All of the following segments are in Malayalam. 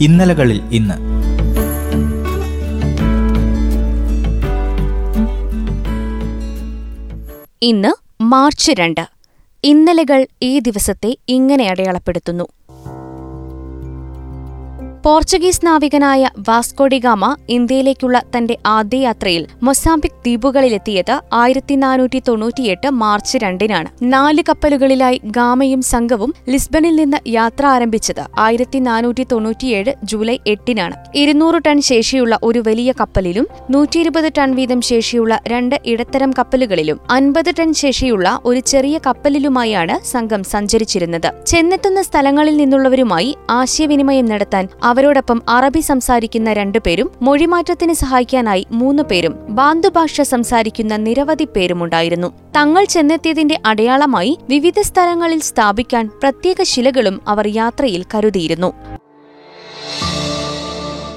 ഇന്നലകളിൽ ഇന്ന്. ഇന്ന് മാർച്ച് രണ്ട്. ഇന്നലകൾ ഈ ദിവസത്തെ ഇങ്ങനെ അടയാളപ്പെടുത്തുന്നു. പോർച്ചുഗീസ് നാവികനായ വാസ്കോഡിഗാമ ഇന്ത്യയിലേക്കുള്ള തന്റെ ആദ്യ യാത്രയിൽ മൊസാംബിക് ദ്വീപുകളിലെത്തിയത് ആയിരത്തി നാനൂറ്റി തൊണ്ണൂറ്റിയെട്ട് മാർച്ച് രണ്ടിനാണ്. നാല് കപ്പലുകളിലായി ഗാമയും സംഘവും ലിസ്ബണിൽ നിന്ന് യാത്ര ആരംഭിച്ചത് ആയിരത്തി നാനൂറ്റി തൊണ്ണൂറ്റിയേഴ് ജൂലൈ എട്ടിനാണ്. ഇരുന്നൂറ് ടൺ ശേഷിയുള്ള ഒരു വലിയ കപ്പലിലും നൂറ്റി ഇരുപത് ടൺ വീതം ശേഷിയുള്ള രണ്ട് ഇടത്തരം കപ്പലുകളിലും അൻപത് ടൺ ശേഷിയുള്ള ഒരു ചെറിയ കപ്പലിലുമായാണ് സംഘം സഞ്ചരിച്ചിരുന്നത്. ചെന്നെത്തുന്ന സ്ഥലങ്ങളിൽ നിന്നുള്ളവരുമായി ആശയവിനിമയം നടത്താൻ അവരോടൊപ്പം അറബി സംസാരിക്കുന്ന രണ്ടുപേരും മൊഴിമാറ്റത്തിന് സഹായിക്കാനായി മൂന്നു പേരും ബാന്തുഭാഷ സംസാരിക്കുന്ന നിരവധി പേരുമുണ്ടായിരുന്നു. തങ്ങൾ ചെന്നെത്തിയതിന്റെ അടയാളമായി വിവിധ സ്ഥലങ്ങളിൽ സ്ഥാപിക്കാൻ പ്രത്യേക ശിലകളും അവർ യാത്രയിൽ കരുതിയിരുന്നു.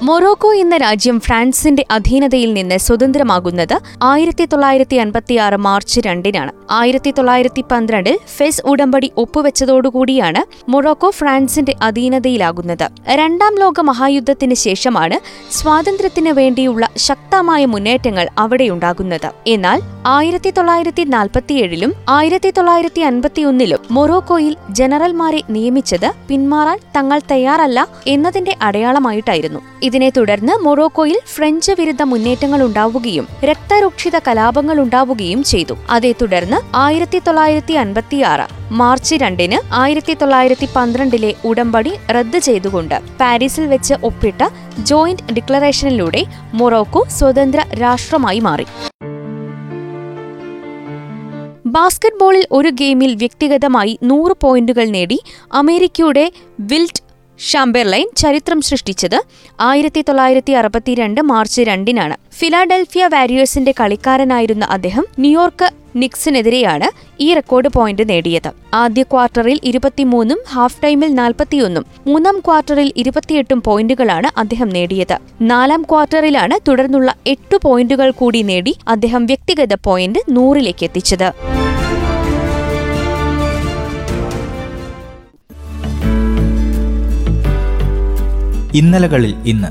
മൊറോക്കോ എന്ന രാജ്യം ഫ്രാൻസിന്റെ അധീനതയിൽ നിന്ന് സ്വതന്ത്രമാകുന്നത് ആയിരത്തി തൊള്ളായിരത്തി അൻപത്തിയാറ് മാർച്ച് രണ്ടിനാണ്. ആയിരത്തി തൊള്ളായിരത്തി പന്ത്രണ്ടിൽ ഫെസ് ഉടമ്പടി ഒപ്പുവെച്ചതോടുകൂടിയാണ് മൊറോക്കോ ഫ്രാൻസിന്റെ അധീനതയിലാകുന്നത്. രണ്ടാം ലോക മഹായുദ്ധത്തിന് ശേഷമാണ് സ്വാതന്ത്ര്യത്തിന് വേണ്ടിയുള്ള ശക്തമായ മുന്നേറ്റങ്ങൾ അവിടെയുണ്ടാകുന്നത്. എന്നാൽ ആയിരത്തി തൊള്ളായിരത്തി നാൽപ്പത്തിയേഴിലും ആയിരത്തി തൊള്ളായിരത്തി അൻപത്തിയൊന്നിലും മൊറോക്കോയിൽ ജനറൽമാരെ നിയമിച്ചത് പിന്മാറാൻ തങ്ങൾ തയ്യാറല്ല എന്നതിന്റെ അടയാളമായിട്ടായിരുന്നു. ഇതിനെ തുടർന്ന് മൊറോക്കോയിൽ ഫ്രഞ്ച് വിരുദ്ധ മുന്നേറ്റങ്ങൾ ഉണ്ടാവുകയും രക്തരൂക്ഷിത കലാപങ്ങൾ ഉണ്ടാവുകയും ചെയ്തു. അതേ തുടർന്ന് ആയിരത്തി തൊള്ളായിരത്തി അൻപത്തിയാറ് മാർച്ച് രണ്ടിന് ആയിരത്തി തൊള്ളായിരത്തി പന്ത്രണ്ടിലെ ഉടമ്പടി റദ്ദ് ചെയ്തുകൊണ്ട് പാരീസിൽ വെച്ച് ഒപ്പിട്ട ജോയിന്റ് ഡിക്ലറേഷനിലൂടെ മൊറോക്കോ സ്വതന്ത്ര രാഷ്ട്രമായി മാറി. ബാസ്കറ്റ്ബോളിൽ ഒരു ഗെയിമിൽ വ്യക്തിഗതമായി നൂറ് പോയിന്റുകൾ നേടി അമേരിക്കയുടെ വിൽറ്റ് ഷാംബെർലൈൻ ചരിത്രം സൃഷ്ടിച്ചത് ആയിരത്തി തൊള്ളായിരത്തി അറുപത്തിരണ്ട് മാർച്ച് രണ്ടിനാണ്. ഫിലാഡൽഫിയ വാരിയേഴ്സിന്റെ കളിക്കാരനായിരുന്ന അദ്ദേഹം ന്യൂയോർക്ക് നിക്സിനെതിരെയാണ് ഈ റെക്കോർഡ് പോയിന്റ് നേടിയത്. ആദ്യ ക്വാർട്ടറിൽ ഇരുപത്തിമൂന്നും ഹാഫ് ടൈമിൽ നാൽപ്പത്തിയൊന്നും മൂന്നാം ക്വാർട്ടറിൽ ഇരുപത്തിയെട്ടും പോയിന്റുകളാണ് അദ്ദേഹം നേടിയത്. നാലാം ക്വാർട്ടറിലാണ് തുടർന്നുള്ള എട്ടു പോയിന്റുകൾ കൂടി നേടി അദ്ദേഹം വ്യക്തിഗത പോയിന്റ് നൂറിലേക്ക് എത്തിച്ചത്. ഇന്നലകളിൽ ഇന്ന്.